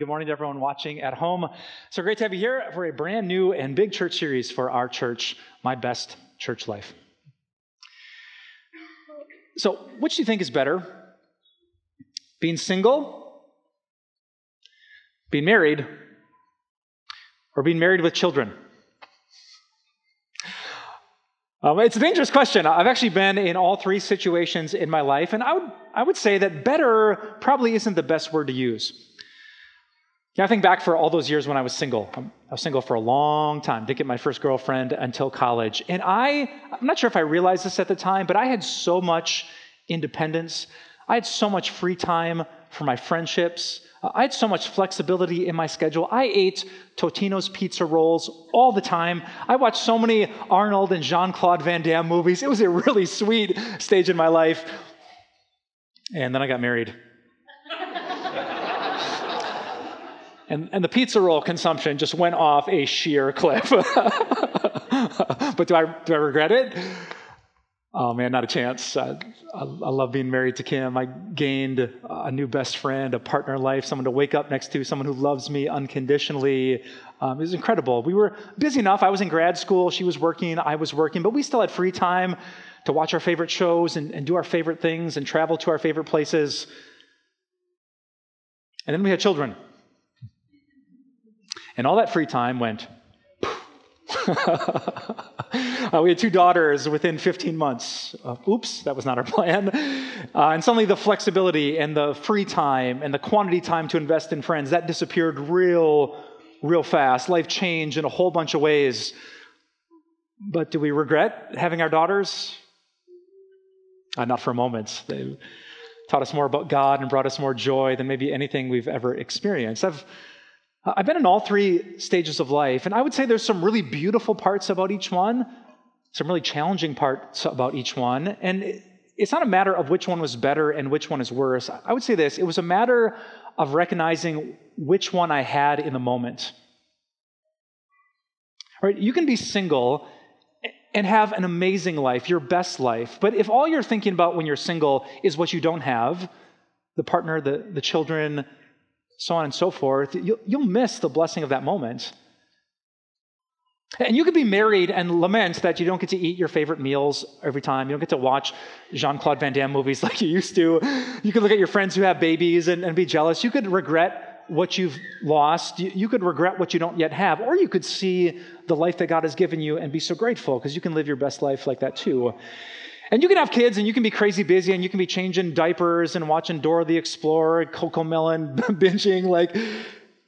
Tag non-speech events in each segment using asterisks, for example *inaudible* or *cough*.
Good morning to everyone watching at home. So great to have you here for a brand new and big church series for our church, My Best Church Life. So, which do you think is better? Being single, being married, or being married with children? Um, it's a dangerous question. I've actually been in all three situations in my life, and I would, I would say that better probably isn't the best word to use. Yeah, I think back for all those years when I was single. Um, I was single for a long time. Didn't get my first girlfriend until college. And I, I'm not sure if I realized this at the time, but I had so much independence. I had so much free time for my friendships. Uh, I had so much flexibility in my schedule. I ate Totino's pizza rolls all the time. I watched so many Arnold and Jean Claude Van Damme movies. It was a really *laughs* sweet stage in my life. And then I got married. And, and the pizza roll consumption just went off a sheer cliff. *laughs* but do I, do I regret it? Oh man, not a chance. I, I, I, love being married to Kim. I gained a new best friend, a partner in life, someone to wake up next to, someone who loves me unconditionally. Um, it was incredible. We were busy enough. I was in grad school, she was working, I was working, but we still had free time to watch our favorite shows and, and do our favorite things and travel to our favorite places. And then we had children. And all that free time went. *laughs* uh, we had two daughters within 15 months. Uh, oops, that was not our *laughs* plan. Uh, and suddenly the flexibility and the free time and the quantity time to invest in friends, that disappeared real, real fast. Life changed in a whole bunch of ways. But do we regret having our daughters? Uh, not for a moment. They taught us more about God and brought us more joy than maybe anything we've ever experienced. I've Uh, I've been in all three stages of life, and I would say there's some really beautiful parts about each one, some really challenging parts about each one. And it's not a matter of which one was better and which one is worse. I would say this it was a matter of recognizing which one I had in the moment. All right, you can be single and have an amazing life, your best life. But if all you're thinking about when you're single is what you don't have, the partner, the, the children, so on and so forth, you'll, you'll miss the blessing of that moment. And you could be married and lament that you don't get to eat your favorite meals every time. You don't get to watch Jean Claude Van Damme movies *laughs* like you used to. You could look at your friends who have babies and, and be jealous. You could regret what you've lost. You, you, could regret what you don't yet have. Or you could see the life that God has given you and be so grateful because you can live your best life like that too. And you can have kids and you can be crazy busy and you can be changing diapers and watching Dora the Explorer, CoComelon, *laughs* binging. Like,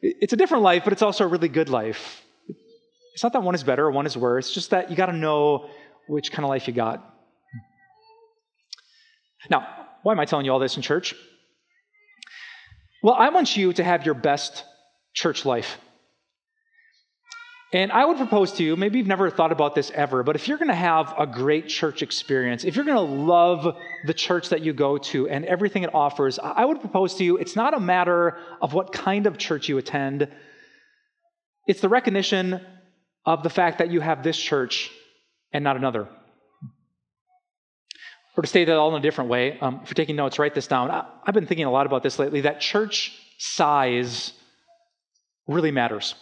it's a different life, but it's also a really good life. It's not that one is better or one is worse, just that you got to know which kind of life you got. Now, why am I telling you all this in church? Well, I want you to have your best church life. And I would propose to you, maybe you've never thought about this ever, but if you're going to have a great church experience, if you're going to love the church that you go to and everything it offers, I would propose to you it's not a matter of what kind of church you attend, it's the recognition of the fact that you have this church and not another. Or to state that all in a different way, um, if you're taking notes, write this down. I, I've been thinking a lot about this lately that church size really matters.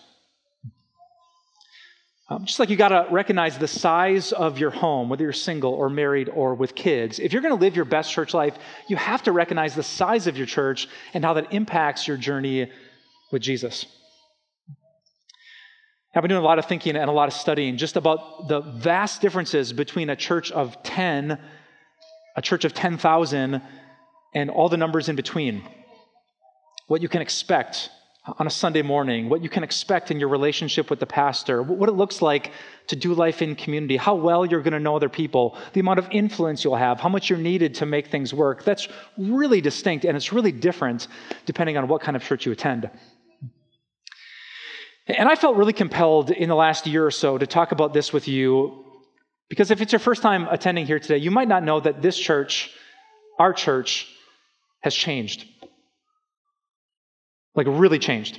Um, just like you got to recognize the size of your home, whether you're single or married or with kids. If you're going to live your best church life, you have to recognize the size of your church and how that impacts your journey with Jesus. I've been doing a lot of thinking and a lot of studying just about the vast differences between a church of 10, a church of 10,000, and all the numbers in between. What you can expect on a Sunday morning, what you can expect in your relationship with the pastor, what it looks like to do life in community, how well you're going to know other people, the amount of influence you'll have, how much you're needed to make things work. That's really distinct and it's really different depending on what kind of church you attend. And I felt really compelled in the last year or so to talk about this with you because if it's your first time attending here today, you might not know that this church, our church, has changed. Like, really changed.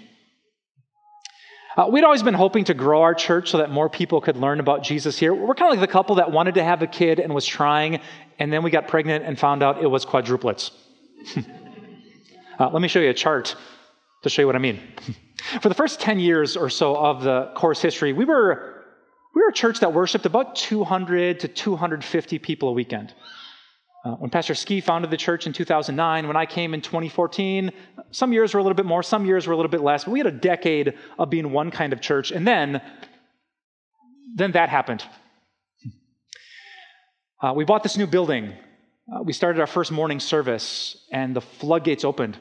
Uh, we'd always been hoping to grow our church so that more people could learn about Jesus here. We're kind of like the couple that wanted to have a kid and was trying, and then we got pregnant and found out it was quadruplets. *laughs* uh, let me show you a chart to show you what I mean. *laughs* For the first 10 years or so of the Core's history, we were, we were a church that worshiped about 200 to 250 people a weekend. Uh, when Pastor Ski founded the church in 2009, when I came in 2014, some years were a little bit more, some years were a little bit less, but we had a decade of being one kind of church. And then, then that happened. Uh, we bought this new building. Uh, we started our first morning service, and the floodgates opened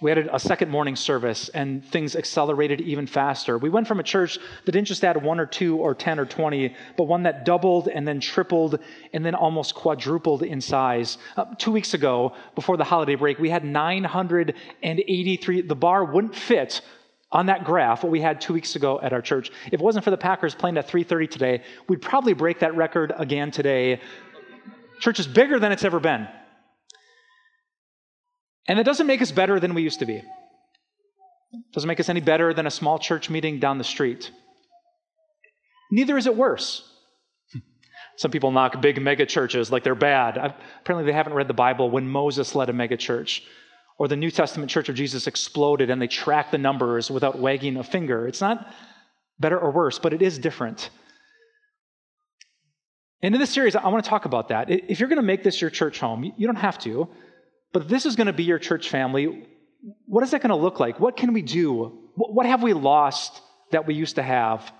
we added a second morning service and things accelerated even faster. We went from a church that didn't just add one or two or 10 or 20, but one that doubled and then tripled and then almost quadrupled in size. Uh, two weeks ago, before the holiday break, we had 983. The bar wouldn't fit on that graph what we had two weeks ago at our church. If it wasn't for the Packers playing at 3:30 today, we'd probably break that record again today. Church is bigger than it's ever been. And it doesn't make us better than we used to be. Doesn't make us any better than a small church meeting down the street. Neither is it worse. *laughs* Some people knock big mega churches like they're bad. Apparently, they haven't read the Bible when Moses led a mega church, or the New Testament Church of Jesus exploded and they track the numbers without wagging a finger. It's not better or worse, but it is different. And in this series, I want to talk about that. If you're going to make this your church home, you don't have to. But this is going to be your church family. What is that going to look like? What can we do? What have we lost that we used to have?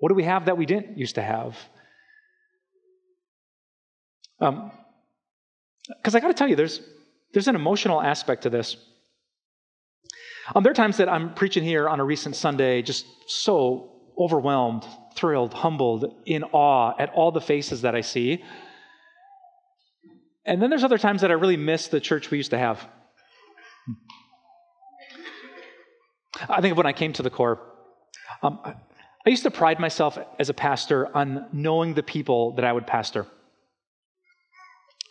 What do we have that we didn't used to have? Because um, I got to tell you, there's, there's an emotional aspect to this. Um, there are times that I'm preaching here on a recent Sunday, just so overwhelmed, thrilled, humbled, in awe at all the faces that I see. And then there's other times that I really miss the church we used to have. I think of when I came to the core. Um, I used to pride myself as a pastor on knowing the people that I would pastor.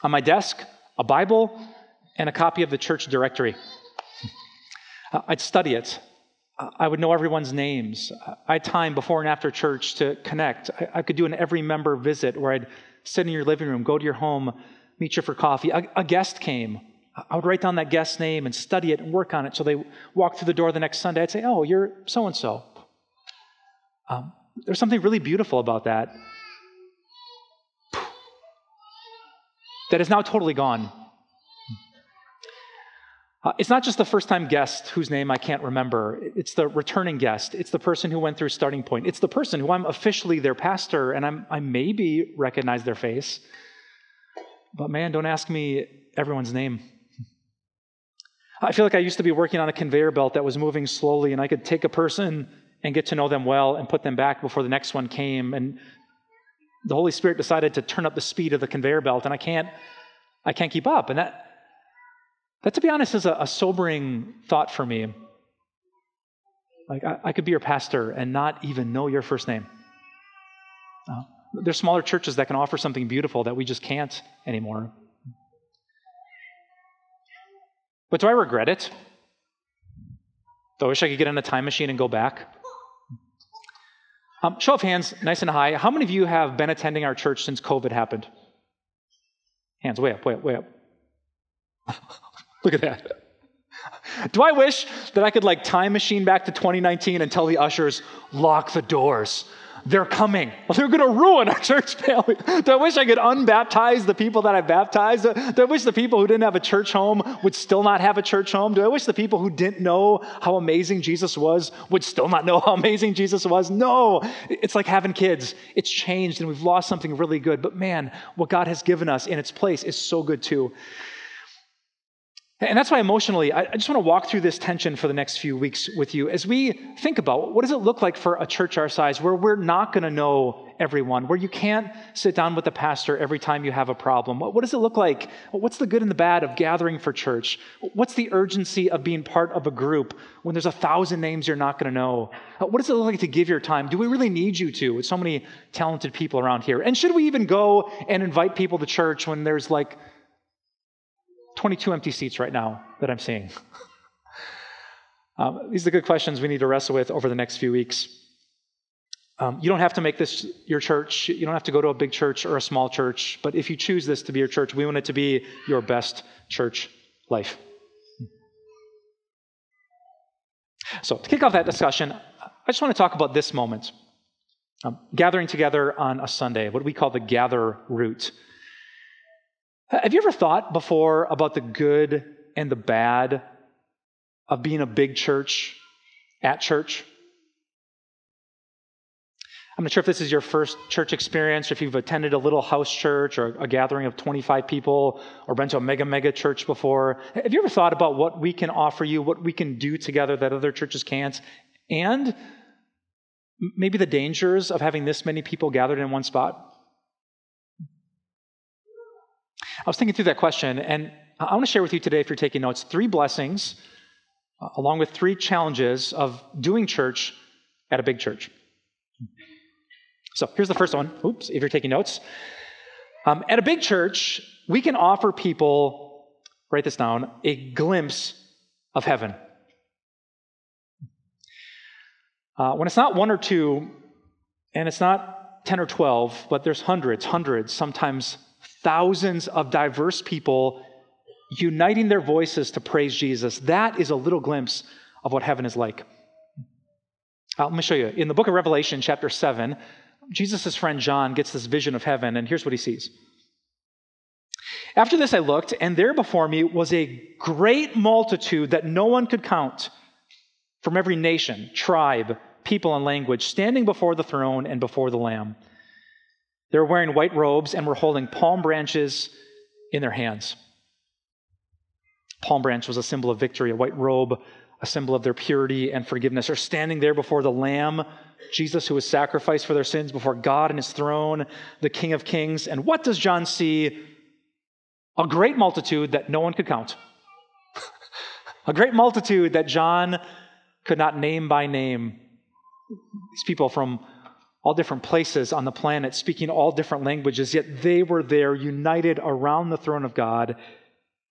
On my desk, a Bible and a copy of the church directory. Uh, I'd study it. Uh, I would know everyone's names. Uh, I had time before and after church to connect. I could do an every member visit where I'd sit in your living room, go to your home, meet you for coffee. A, a guest came. I would write down that guest's name and study it and work on it. So they walked through the door the next Sunday. I'd say, Oh, you're so and so. There's something really beautiful about that. That is now totally gone. Uh, it's not just the first time guest whose name I can't remember. It's the returning guest. It's the person who went through starting point. It's the person who I'm officially their pastor and I'm, I maybe recognize their face. But man, don't ask me everyone's name. I feel like I used to be working on a conveyor belt that was moving slowly, and I could take a person and get to know them well and put them back before the next one came. And the Holy Spirit decided to turn up the speed of the conveyor belt, and I can't, I can't keep up. And that, that to be honest, is a, a sobering thought for me. Like, I, I, could be your pastor and not even know your first name. Uh, there's smaller churches that can offer something beautiful that we just can't anymore. But do I regret it? Do I wish I could get in a time machine and go back? Um, show of hands, nice and high. How many of you have been attending our church since COVID happened? Hands way up, way up, way up. *laughs* Look at that. Do I wish that I could like time machine back to 2019 and tell the ushers, lock the doors? They're coming. They're going to ruin our *laughs* church family. Do I wish I could unbaptize the people that I baptized? Do I wish the people who didn't have a church home would still not have a church home? Do I wish the people who didn't know how amazing Jesus was would still not know *laughs* how amazing Jesus was? No. It's like having kids. It's changed and we've lost something really good. But man, what God has given us in its place is so good too. And that's why emotionally, I just want to walk through this tension for the next few weeks with you as we think about what does it look like for a church our size where we're not going to know everyone, where you can't sit down with the pastor every time you have a problem. What does it look like? What's the good and the bad of gathering for church? What's the urgency of being part of a group when there's a thousand names you're not going to know? Uh, what does it look like to give your time? Do we really need you to with so many talented people around here? And should we even go and invite people to church when there's like 22 empty seats right now that I'm seeing. um, these are the good questions we need to wrestle with over the next few weeks. Um, you don't have to make this your church. You don't have to go to a big church or a small church. But if you choose this to be your church, we want it to be your best church life. So, to kick off that discussion, I just want to talk about this moment um, gathering together on a Sunday, what we call the gather root. Have you ever thought before about the good and the bad of being a big church at church? I'm not sure if this is your first church experience, or if you've attended a little house church or a gathering of 25 people, or been to a mega, mega church before. Have you ever thought about what we can offer you, what we can do together that other churches can't, and maybe the dangers of having this many people gathered in one spot? I was thinking through that question, and I want to share with you today, if you're taking notes, three blessings, uh, along with three challenges of doing church at a big church. So here's the first one. Oops, if you're taking notes. Um, at a big church, we can offer people, write this down, a glimpse of heaven. Uh, when it's not one or two, and it's not 10 or 12, but there's hundreds, hundreds, sometimes thousands of diverse people uniting their voices to praise Jesus, that is a little glimpse of what heaven is like. Uh, let me show you. In the book of Revelation, chapter 7, Jesus' friend John gets this vision of heaven, and here's what he sees. After this, I looked, and there before me was a great multitude that no one could count from every nation, tribe, people, and language, standing before the throne and before the Lamb. They were wearing white robes and were holding palm branches in their hands. Palm branch was a symbol of victory, a white robe, a symbol of their purity and forgiveness. They're standing there before the Lamb Jesus, who was sacrificed for their sins before God and his throne, the King of Kings. And what does John see? A great multitude that no one could count. *laughs* a great multitude that John could not name by name. These people from all different places on the planet, speaking all different languages, yet they were there united around the throne of God,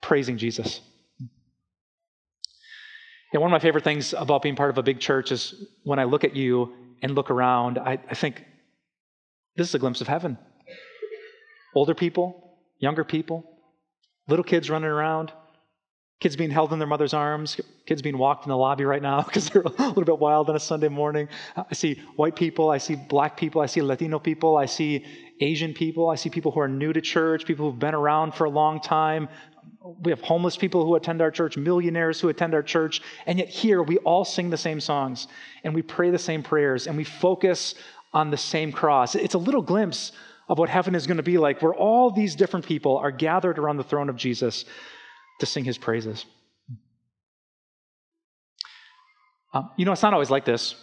praising Jesus. And one of my favorite things about being part of a big church is when I look at you and look around, I, I think this is a glimpse of heaven. Older people, younger people, little kids running around, kids being held in their mother's arms, kids being walked in the lobby right now *laughs* because they're a little bit wild on a Sunday morning. I see white people, I see black people, I see Latino people, I see Asian people, I see people who are new to church, people who've been around for a long time. We have homeless people who attend our church, millionaires who attend our church, and yet here we all sing the same songs and we pray the same prayers and we focus on the same cross. It's a little glimpse of what heaven is going to be like, where all these different people are gathered around the throne of Jesus to sing his praises. Um, you know, it's not always like this.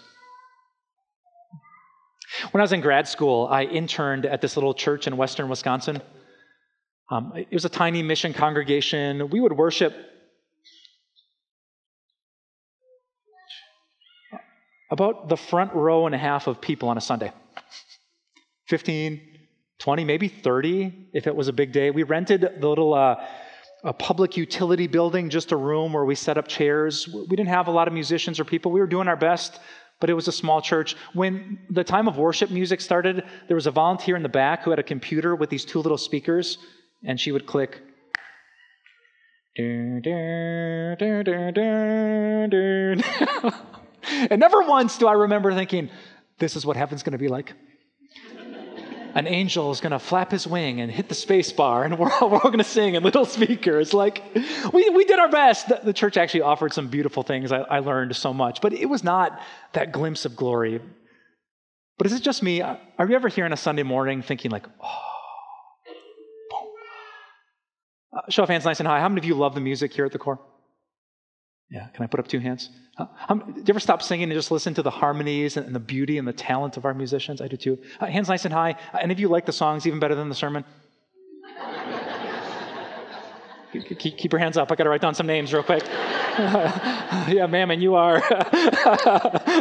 When I was in grad school, I interned at this little church in western Wisconsin. Um, it was a tiny mission congregation. We would worship about the front row and a half of people on a Sunday 15, 20, maybe 30 if it was a big day. We rented the little uh, a public utility building, just a room where we set up chairs. We didn't have a lot of musicians or people. We were doing our best, but it was a small church. When the time of worship music started, there was a volunteer in the back who had a computer with these two little speakers, and she would click. *laughs* And never once do I remember thinking, this is what heaven's going to be like. An angel is going to flap his wing and hit the space bar, and *laughs* we're all, we're all going to sing in little *laughs* speakers. Like, we, we did our best. The, the church actually offered some beautiful things. I, I learned so much, but it was not that glimpse of glory. But is it just me? Are you ever here on a Sunday morning thinking, like, oh, uh, show of hands nice and high. How many of you love the music here at the core? Yeah, can I put up two hands? Uh, um, do you ever stop singing and just listen to the harmonies and, the beauty and the talent of our musicians? I do too. Uh, hands nice and high. Uh, any of you like the songs even better than the sermon? *laughs* keep, keep, your hands up. I got to write down some names real quick. *laughs* yeah, ma'am, and you are. *laughs*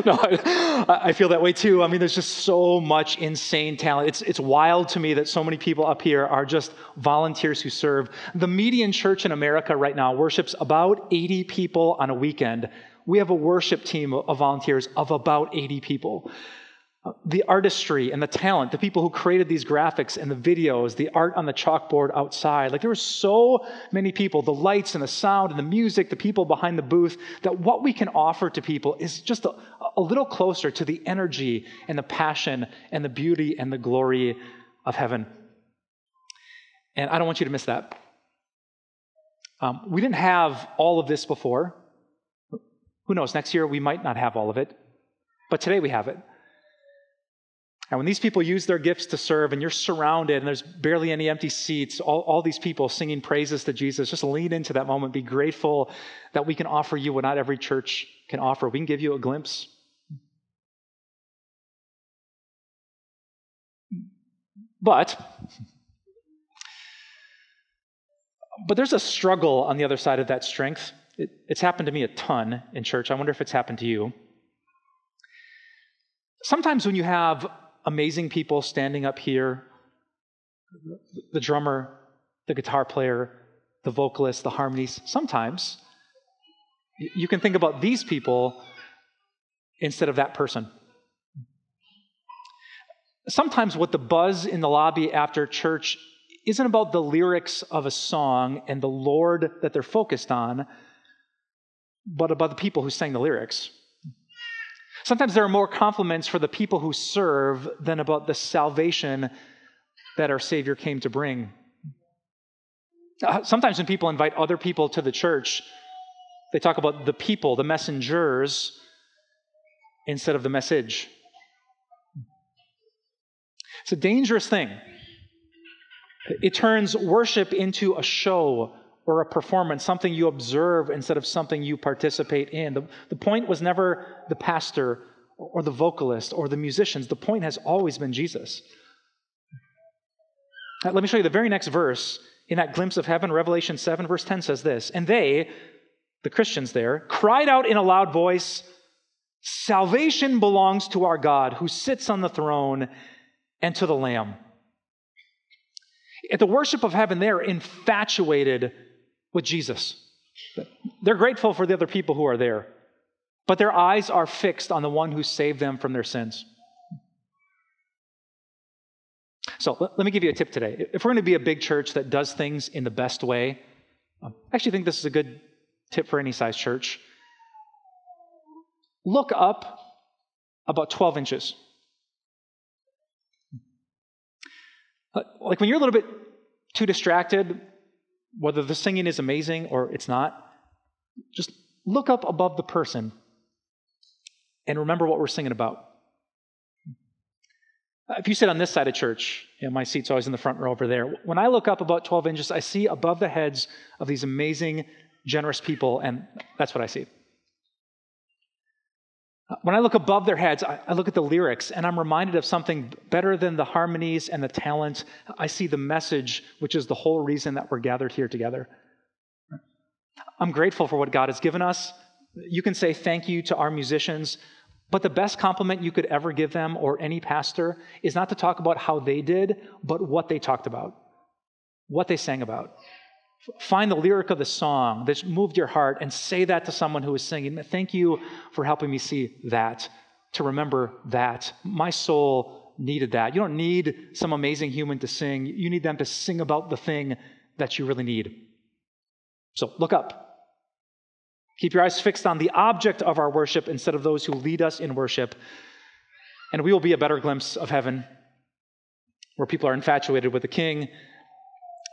no, I, I, feel that way too. I mean, there's just so much insane talent. It's, it's wild to me that so many people up here are just volunteers who serve. The median church in America right now worships about 80 people on a weekend. We have a worship team of volunteers of about 80 people. The artistry and the talent, the people who created these graphics and the videos, the art on the chalkboard outside. Like there were so many people, the lights and the sound and the music, the people behind the booth, that what we can offer to people is just a, a little closer to the energy and the passion and the beauty and the glory of heaven. And I don't want you to miss that. Um, we didn't have all of this before. Who knows? Next year we might not have all of it. But today we have it. And when these people use their gifts to serve and you're surrounded and there's barely any empty seats, all, all these people singing praises to Jesus, just lean into that moment. Be grateful that we can offer you what not every church can offer. We can give you a glimpse. But, but there's a struggle on the other side of that strength. It, it's happened to me a ton in church. I wonder if it's happened to you. Sometimes when you have amazing people standing up here the drummer, the guitar player, the vocalist, the harmonies. Sometimes you can think about these people instead of that person. Sometimes what the buzz in the lobby after church isn't about the lyrics of a song and the Lord that they're focused on, but about the people who sang the lyrics. Sometimes there are more compliments for the people who serve than about the salvation that our Savior came to bring. Uh, sometimes when people invite other people to the church, they talk about the people, the messengers, instead of the message. It's a dangerous thing. It turns worship into a show or a performance, something you observe instead of something you participate in. The, the point was never the pastor or the vocalist or the musicians. The point has always been Jesus. Let me show you the very next verse in that glimpse of heaven. Revelation 7, verse 10 says this And they, the Christians there, cried out in a loud voice Salvation belongs to our God who sits on the throne and to the Lamb. At the worship of heaven, they're infatuated with Jesus. They're grateful for the other people who are there, but their eyes are fixed on the one who saved them from their sins. So let, me give you a tip today. If we're going to be a big church that does things in the best way, um, I actually think this is a good tip for any size church. Look up about 12 inches. Like when you're a little bit too distracted whether the singing is amazing or it's not, just look up above the person and remember what we're singing about. If you sit on this side of church, you know, my seat's always in the front row over there. When I look up about 12 inches, I see above the heads of these amazing, generous people, and that's what I see. Uh, when I look above their heads, I, I, look at the lyrics and I'm reminded of something better than the harmonies and the talent. I see the message, which is the whole reason that we're gathered here together. I'm grateful for what God has given us. You can say thank you to our musicians, but the best compliment you could ever give them or any pastor is not to talk about how they did, but what they talked about, what they sang about. Find the lyric of the song that moved your heart and say that to someone who is singing. Thank you for helping me see that, to remember that. My soul needed that. You don't need some amazing human to sing, you need them to sing about the thing that you really need. So look up. Keep your eyes fixed on the object of our worship instead of those who lead us in worship. And we will be a better glimpse of heaven where people are infatuated with the king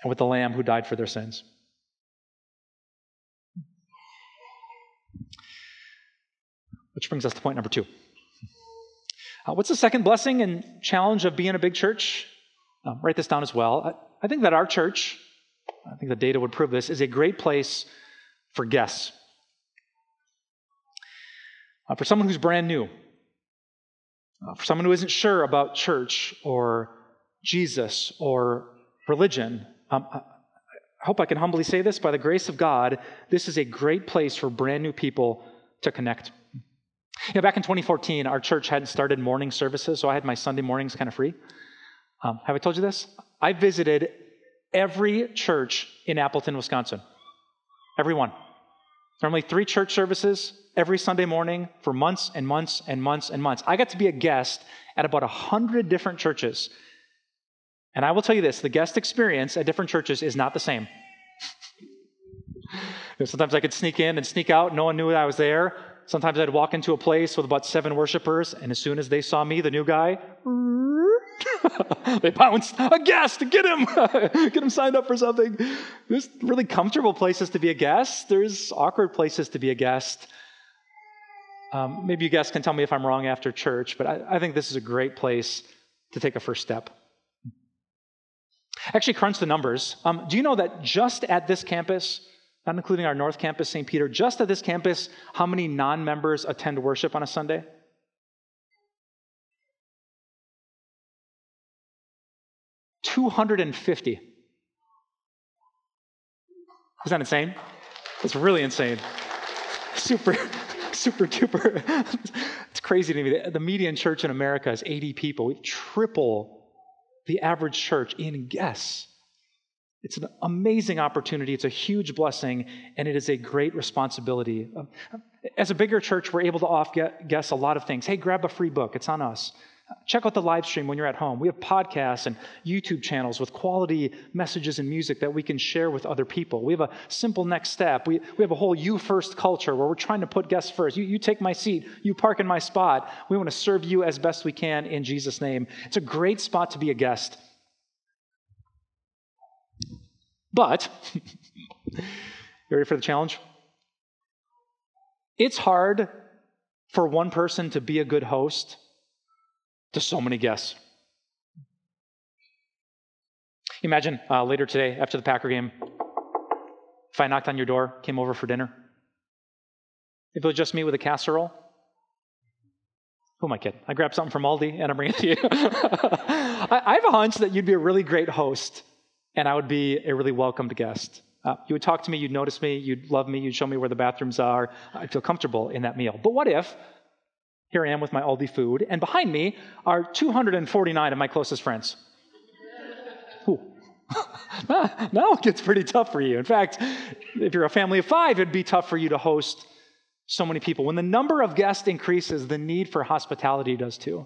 and with the Lamb who died for their sins. Which brings us to point number two. Uh, what's the second blessing and challenge of being a big church? Um, write this down as well. I, I think that our church, I think the data would prove this, is a great place for guests. Uh, for someone who's brand new, uh, for someone who isn't sure about church or Jesus or religion, um, I hope I can humbly say this by the grace of God, this is a great place for brand new people to connect. You know, back in 2014, our church hadn't started morning services, so I had my Sunday mornings kind of free. Um, have I told you this? I visited every church in Appleton, Wisconsin. Every one. Normally three church services every Sunday morning for months and months and months and months. I got to be a guest at about 100 different churches. And I will tell you this the guest experience at different churches is not the same. Sometimes I could sneak in and sneak out, no one knew I was there. Sometimes I'd walk into a place with about seven worshipers, and as soon as they saw me, the new guy, *laughs* they bounced. A guest, get him, *laughs* get him signed up for something. There's really comfortable places to be a guest. There's awkward places to be a guest. Um, maybe you guys can tell me if I'm wrong after church, but I, I think this is a great place to take a first step. Actually, crunch the numbers. Um, do you know that just at this campus, not including our North Campus, St. Peter, just at this campus, how many non members attend worship on a Sunday? Two hundred and fifty. Is that insane? It's really insane. Super, *laughs* super duper. *laughs* it's crazy to me. The median church in America is 80 people. We triple the average church in guess. It's an amazing opportunity. It's a huge blessing, and it is a great responsibility. Um, um, as a bigger church, we're able to off guess a lot of things. Hey, grab a free book. It's on us. Check out the live stream when you're at home. We have podcasts and YouTube channels with quality messages and music that we can share with other people. We have a simple next step. We, we have a whole you first culture where we're trying to put guests first. You, you take my seat, you park in my spot. We want to serve you as best we can in Jesus' name. It's a great spot to be a guest. But, *laughs* you ready for the challenge? It's hard for one person to be a good host to so many guests. Imagine uh, later today, after the Packer game, if I knocked on your door, came over for dinner. If it was just me with a casserole, who am I kidding? I grabbed something from Aldi and I bring it to you. *laughs* I, I, have a hunch that you'd be a really great host and I would be a really welcomed guest. Uh, you would talk to me, you'd notice me, you'd love me, you'd show me where the bathrooms are. I'd feel comfortable in that meal. But what if here I am with my Aldi food, and behind me are 249 of my closest friends. now it *laughs* gets pretty tough for you. In fact, if you're a family of five, it'd be tough for you to host so many people. When the number of guests increases, the need for hospitality does too.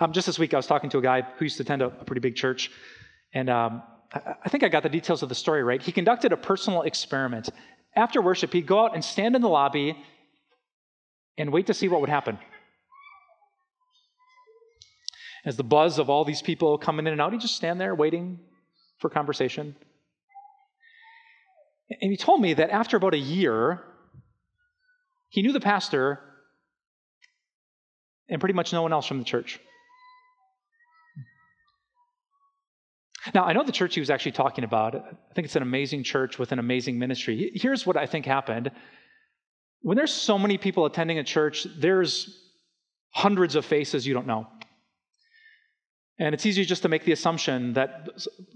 Um, just this week, I was talking to a guy who used to attend a, a pretty big church, and um, I, I think I got the details of the story right. He conducted a personal experiment. After worship, he'd go out and stand in the lobby and wait to see what would happen. As the buzz of all these people coming in and out, he just stand there waiting for conversation. And he told me that after about a year, he knew the pastor and pretty much no one else from the church. Now, I know the church he was actually talking about. I think it's an amazing church with an amazing ministry. Here's what I think happened when there's so many people attending a church, there's hundreds of faces you don't know. And it's easy just to make the assumption that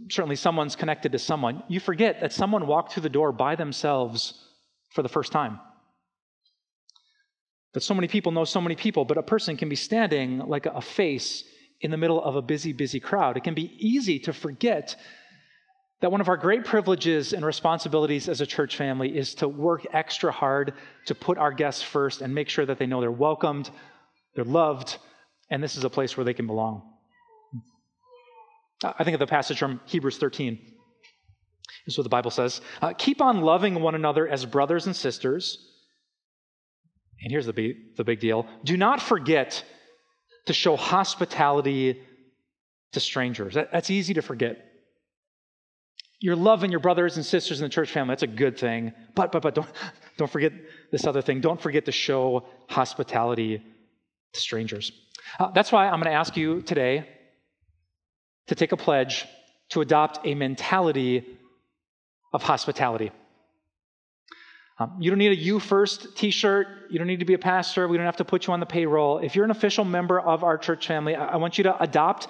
certainly someone's connected to someone. You forget that someone walked through the door by themselves for the first time. That so many people know so many people, but a person can be standing like a face in the middle of a busy, busy crowd. It can be easy to forget that one of our great privileges and responsibilities as a church family is to work extra hard to put our guests first and make sure that they know they're welcomed, they're loved, and this is a place where they can belong. I think of the passage from Hebrews 13. This is what the Bible says uh, Keep on loving one another as brothers and sisters. And here's the big, the big deal do not forget to show hospitality to strangers. That, that's easy to forget. You're loving your brothers and sisters in the church family. That's a good thing. But, but, but don't, *laughs* don't forget this other thing. Don't forget to show hospitality to strangers. Uh, that's why I'm going to ask you today to take a pledge to adopt a mentality of hospitality. Um, you don't need a you first t shirt. You don't need to be a pastor. We don't have to put you on the payroll. If you're an official member of our church family, I, I want you to adopt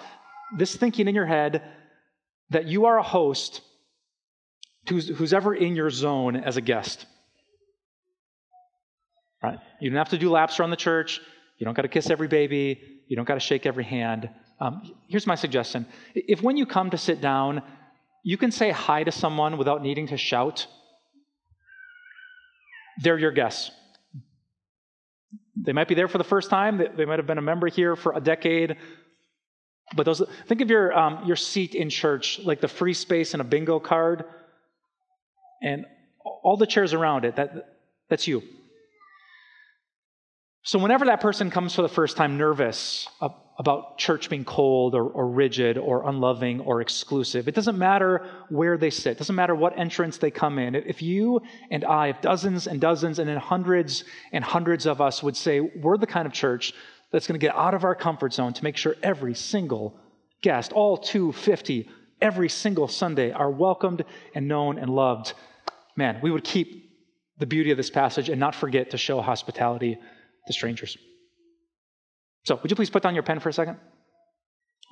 this thinking in your head that you are a host who's, ever in your zone as a guest. Right? You don't have to do laps around the church. You don't got to kiss every baby. You don't got to shake every hand. Um, here's my suggestion if when you come to sit down, you can say hi to someone without needing to shout, they're your guests. They might be there for the first time. They might have been a member here for a decade. But those, think of your, um, your seat in church like the free space in a bingo card, and all the chairs around it. That, that's you. So, whenever that person comes for the first time nervous about church being cold or, or, rigid or unloving or exclusive, it doesn't matter where they sit, it doesn't matter what entrance they come in. If you and I, if dozens and dozens and then hundreds and hundreds of us would say, we're the kind of church that's going to get out of our comfort zone to make sure every single guest, all 250, every single Sunday, are welcomed and known and loved, man, we would keep the beauty of this passage and not forget to show hospitality to strangers. So, would you please put down your pen for a second?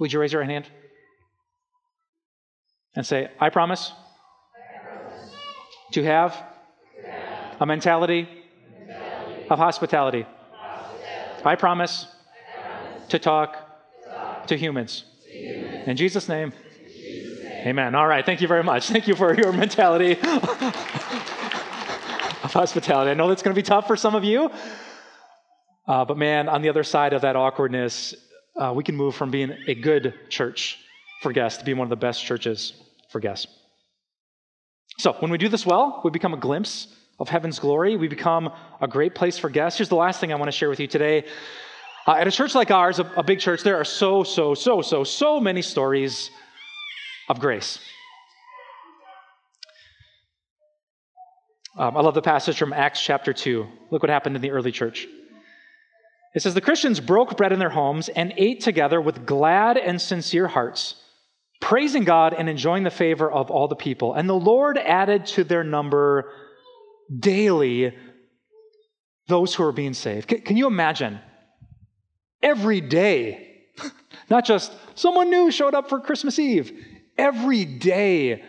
Would you raise your hand? And say, I promise. To, have a mentality, of hospitality. I, promise to talk, to humans. In Jesus' name. Amen. All right. Thank you very much. Thank you for your mentality of hospitality. I know that's going to be tough for some of you. Uh, but man, on the other side of that awkwardness, uh, we can move from being a good church for guests to being one of the best churches for guests. So when we do this well, we become a glimpse of heaven's glory. We become a great place for guests. Here's the last thing I want to share with you today. Uh, at a church like ours, a, a big church, there are so, so, so, so, so many stories of grace. Um, I love the passage from Acts chapter 2. Look what happened in the early church. It says, The Christians broke bread in their homes and ate together with glad and sincere hearts, praising God and enjoying the favor of all the people. And the Lord added to their number daily those who are being saved. Can you imagine? Every day, *laughs* not just someone new showed up for Christmas Eve, every day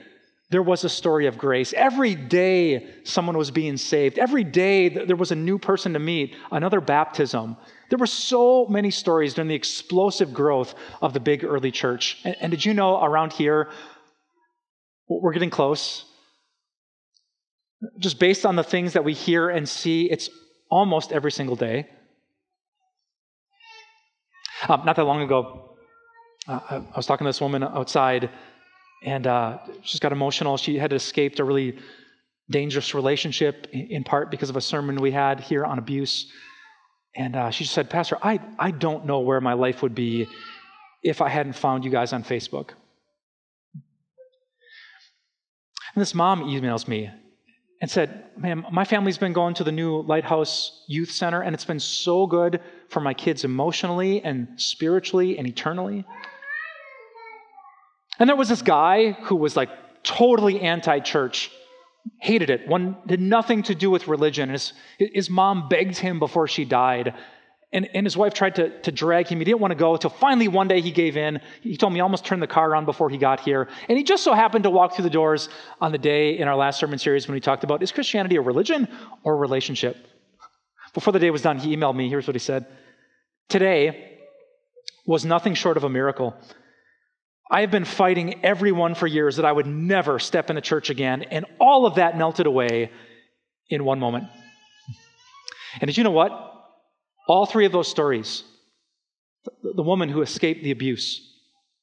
there was a story of grace. Every day someone was being saved. Every day there was a new person to meet, another baptism. There were so many stories during the explosive growth of the big early church. And, and did you know around here, we're getting close? Just based on the things that we hear and see, it's almost every single day. Um, not that long ago, uh, I was talking to this woman outside, and uh, she's got emotional. She had escaped a really dangerous relationship, in part because of a sermon we had here on abuse. And uh, she said, Pastor, I, I don't know where my life would be if I hadn't found you guys on Facebook. And this mom emails me and said, Man, my family's been going to the new Lighthouse Youth Center, and it's been so good for my kids emotionally and spiritually and eternally. And there was this guy who was like totally anti church hated it. One did nothing to do with religion. His, his mom begged him before she died. And, and his wife tried to, to drag him. He didn't want to go until finally one day he gave in. He told me he almost turned the car on before he got here. And he just so happened to walk through the doors on the day in our last sermon series when we talked about is Christianity a religion or a relationship? Before the day was done, he emailed me. Here's what he said Today was nothing short of a miracle. I have been fighting everyone for years that I would never step in a church again, and all of that melted away in one moment. And did you know what? All three of those stories the, the woman who escaped the abuse,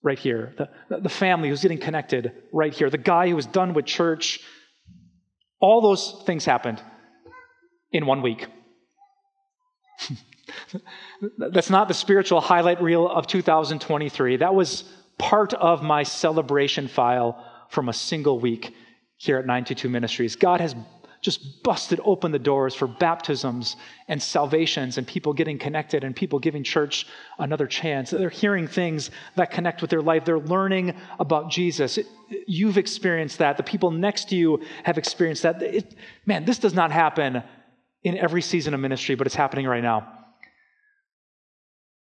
right here, the, the family who's getting connected, right here, the guy who was done with church, all those things happened in one week. *laughs* That's not the spiritual highlight reel of 2023. That was part of my celebration file from a single week here at 922 Ministries. God has just busted open the doors for baptisms and salvations and people getting connected and people giving church another chance. They're hearing things that connect with their life. They're learning about Jesus. You've experienced that. The people next to you have experienced that. It, man, this does not happen in every season of ministry, but it's happening right now.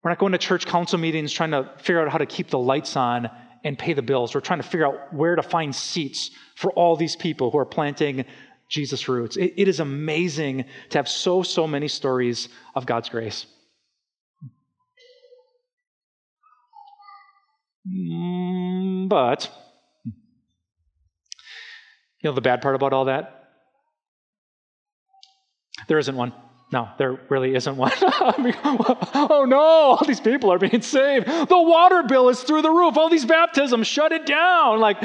We're not going to church council meetings trying to figure out how to keep the lights on and pay the bills. We're trying to figure out where to find seats for all these people who are planting Jesus' roots. it, it is amazing to have so, so many stories of God's grace. Mm, but, you know, the bad part about all that? There isn't one. No, there really isn't one. *laughs* *laughs* oh no, all these people are being saved. The water bill is through the roof. All these baptisms, shut it down. Like,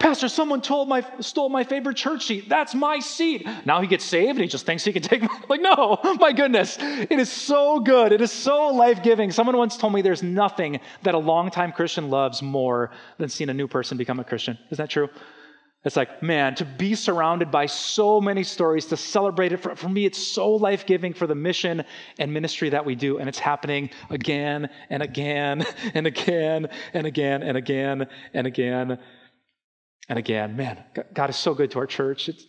Pastor, someone told my, stole my favorite church seat. That's my seat. Now he gets saved and he just thinks he can take *laughs* my, like, no, my goodness. It is so good. It is so life giving. Someone once told me there's nothing that a longtime Christian loves more than seeing a new person become a Christian. Is that true? It's like, man, to be surrounded by so many stories, to celebrate it, for, for me, it's so life giving for the mission and ministry that we do. And it's happening again and again *laughs* and again and again and again and again and again. Man, God is so good to our church. It's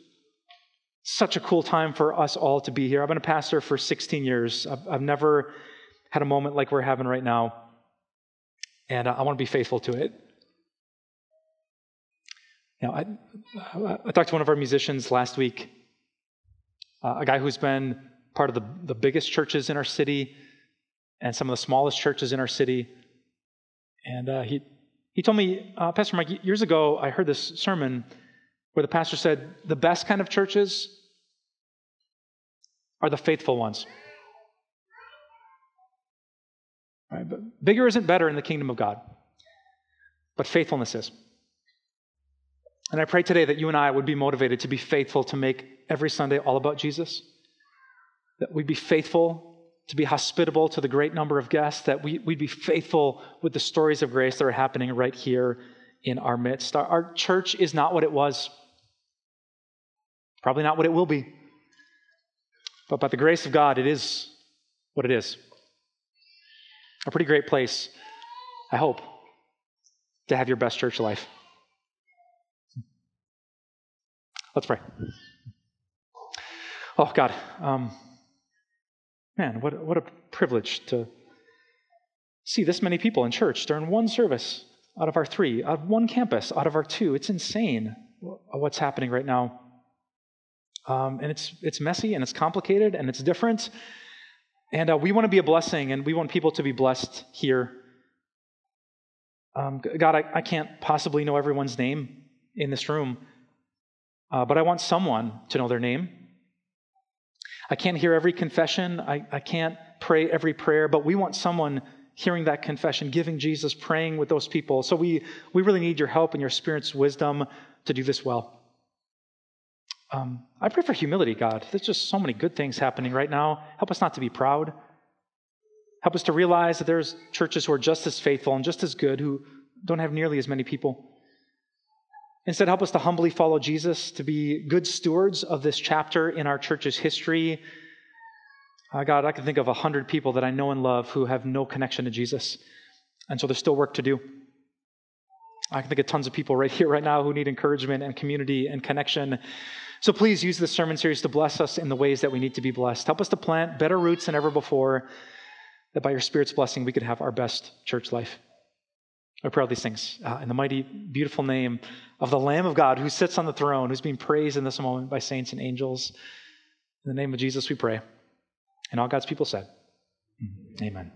such a cool time for us all to be here. I've been a pastor for 16 years. I've, I've never had a moment like we're having right now. And uh, I want to be faithful to it. Now, I, I talked to one of our musicians last week, uh, a guy who's been part of the, the biggest churches in our city and some of the smallest churches in our city. And uh, he, he told me, uh, Pastor Mike, years ago, I heard this sermon where the pastor said, the best kind of churches are the faithful ones. Right, but bigger isn't better in the kingdom of God, but faithfulness is. And I pray today that you and I would be motivated to be faithful to make every Sunday all about Jesus. That we'd be faithful to be hospitable to the great number of guests, that we, would be faithful with the stories of grace that are happening right here in our midst. Our, our church is not what it was, probably not what it will be. But by the grace of God, it is what it is. A pretty great place, I hope, to have your best church life. Let's pray. Oh, God, um, man, what, what a privilege to see this many people in church during one service out of our three, out of one campus, out of our two. It's insane what's happening right now. Um, and it's, it's messy and it's complicated and it's different. And uh, we want to be a blessing and we want people to be blessed here. Um, God, I, I can't possibly know everyone's name in this room. Uh, but I want someone to know their name. I can't hear every confession. I, I can't pray every prayer, but we want someone hearing that confession, giving Jesus, praying with those people. So we, we really need your help and your Spirit's wisdom to do this well. Um, I pray for humility, God. There's just so many good things happening right now. Help us not to be proud. Help us to realize that there's churches who are just as faithful and just as good who don't have nearly as many people. Instead, help us to humbly follow Jesus, to be good stewards of this chapter in our church's history. Uh, God, I can think of a hundred people that I know and love who have no connection to Jesus. And so there's still work to do. I can think of tons of people right *laughs* here, right now, who need encouragement and community and connection. So please use this sermon series to bless us in the ways that we need to be blessed. Help us to plant better roots than ever before, that by your Spirit's blessing, we could have our best church life. I pray all these things uh, in the mighty, beautiful name of the Lamb of God who sits on the throne, who's being praised in this moment by saints and angels. In the name of Jesus, we pray. And all God's people said, Amen.